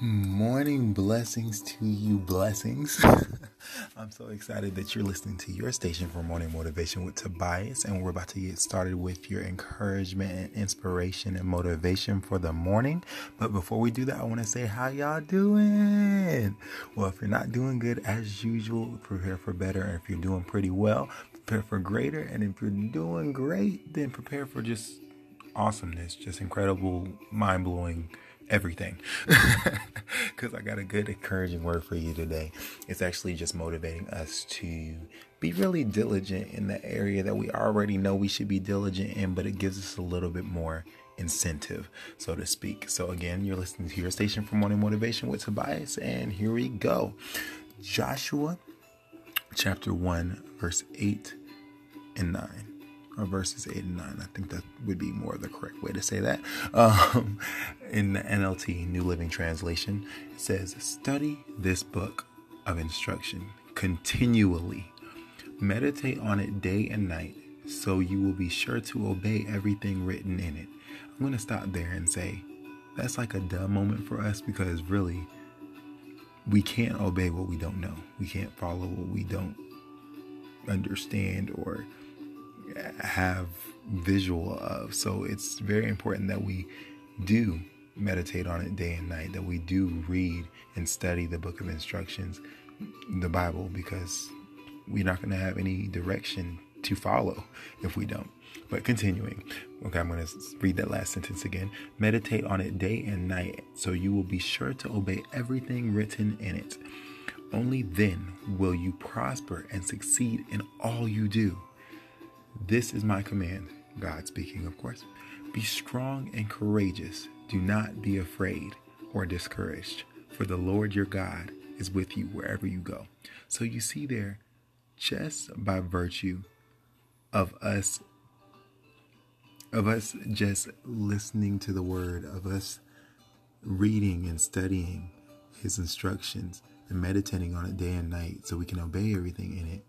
Morning blessings to you, blessings. I'm so excited that you're listening to your station for morning motivation with Tobias, and we're about to get started with your encouragement and inspiration and motivation for the morning. But before we do that, I want to say how y'all doing. Well, if you're not doing good as usual, prepare for better. And if you're doing pretty well, prepare for greater. And if you're doing great, then prepare for just awesomeness, just incredible, mind blowing everything. Because I got a good, encouraging word for you today. It's actually just motivating us to be really diligent in the area that we already know we should be diligent in, but it gives us a little bit more incentive, so to speak. So, again, you're listening to your station for Morning Motivation with Tobias, and here we go. Joshua chapter 1, verse 8 and 9 or verses 8 and 9. I think that would be more the correct way to say that. Um, in the NLT, New Living Translation, it says, Study this book of instruction continually. Meditate on it day and night, so you will be sure to obey everything written in it. I'm going to stop there and say, that's like a dumb moment for us because really, we can't obey what we don't know. We can't follow what we don't understand or have visual of. So it's very important that we do meditate on it day and night, that we do read and study the book of instructions, the Bible, because we're not going to have any direction to follow if we don't. But continuing, okay, I'm going to read that last sentence again. Meditate on it day and night, so you will be sure to obey everything written in it. Only then will you prosper and succeed in all you do. This is my command, God speaking, of course. Be strong and courageous. Do not be afraid or discouraged, for the Lord your God is with you wherever you go. So you see there, just by virtue of us of us just listening to the word, of us reading and studying his instructions and meditating on it day and night so we can obey everything in it,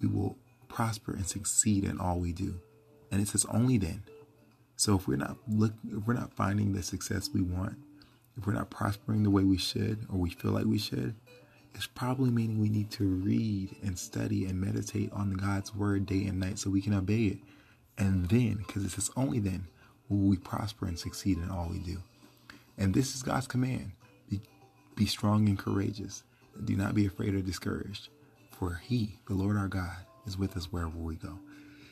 we will prosper and succeed in all we do. And it says only then. So if we're not look if we're not finding the success we want, if we're not prospering the way we should or we feel like we should, it's probably meaning we need to read and study and meditate on God's word day and night so we can obey it. And then, because it says only then, will we prosper and succeed in all we do. And this is God's command. Be, be strong and courageous. Do not be afraid or discouraged. For he, the Lord our God, is with us wherever we go.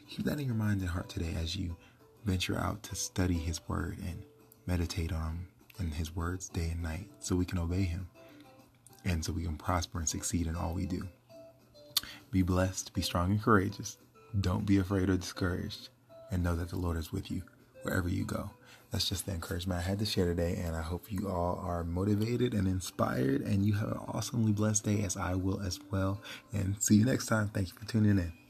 Keep that in your mind and heart today as you venture out to study His Word and meditate on in His words day and night so we can obey Him and so we can prosper and succeed in all we do. Be blessed, be strong and courageous. Don't be afraid or discouraged, and know that the Lord is with you wherever you go. That's just the encouragement I had to share today, and I hope you all are motivated and inspired, and you have an awesomely blessed day, as I will as well. And see you next time. Thank you for tuning in.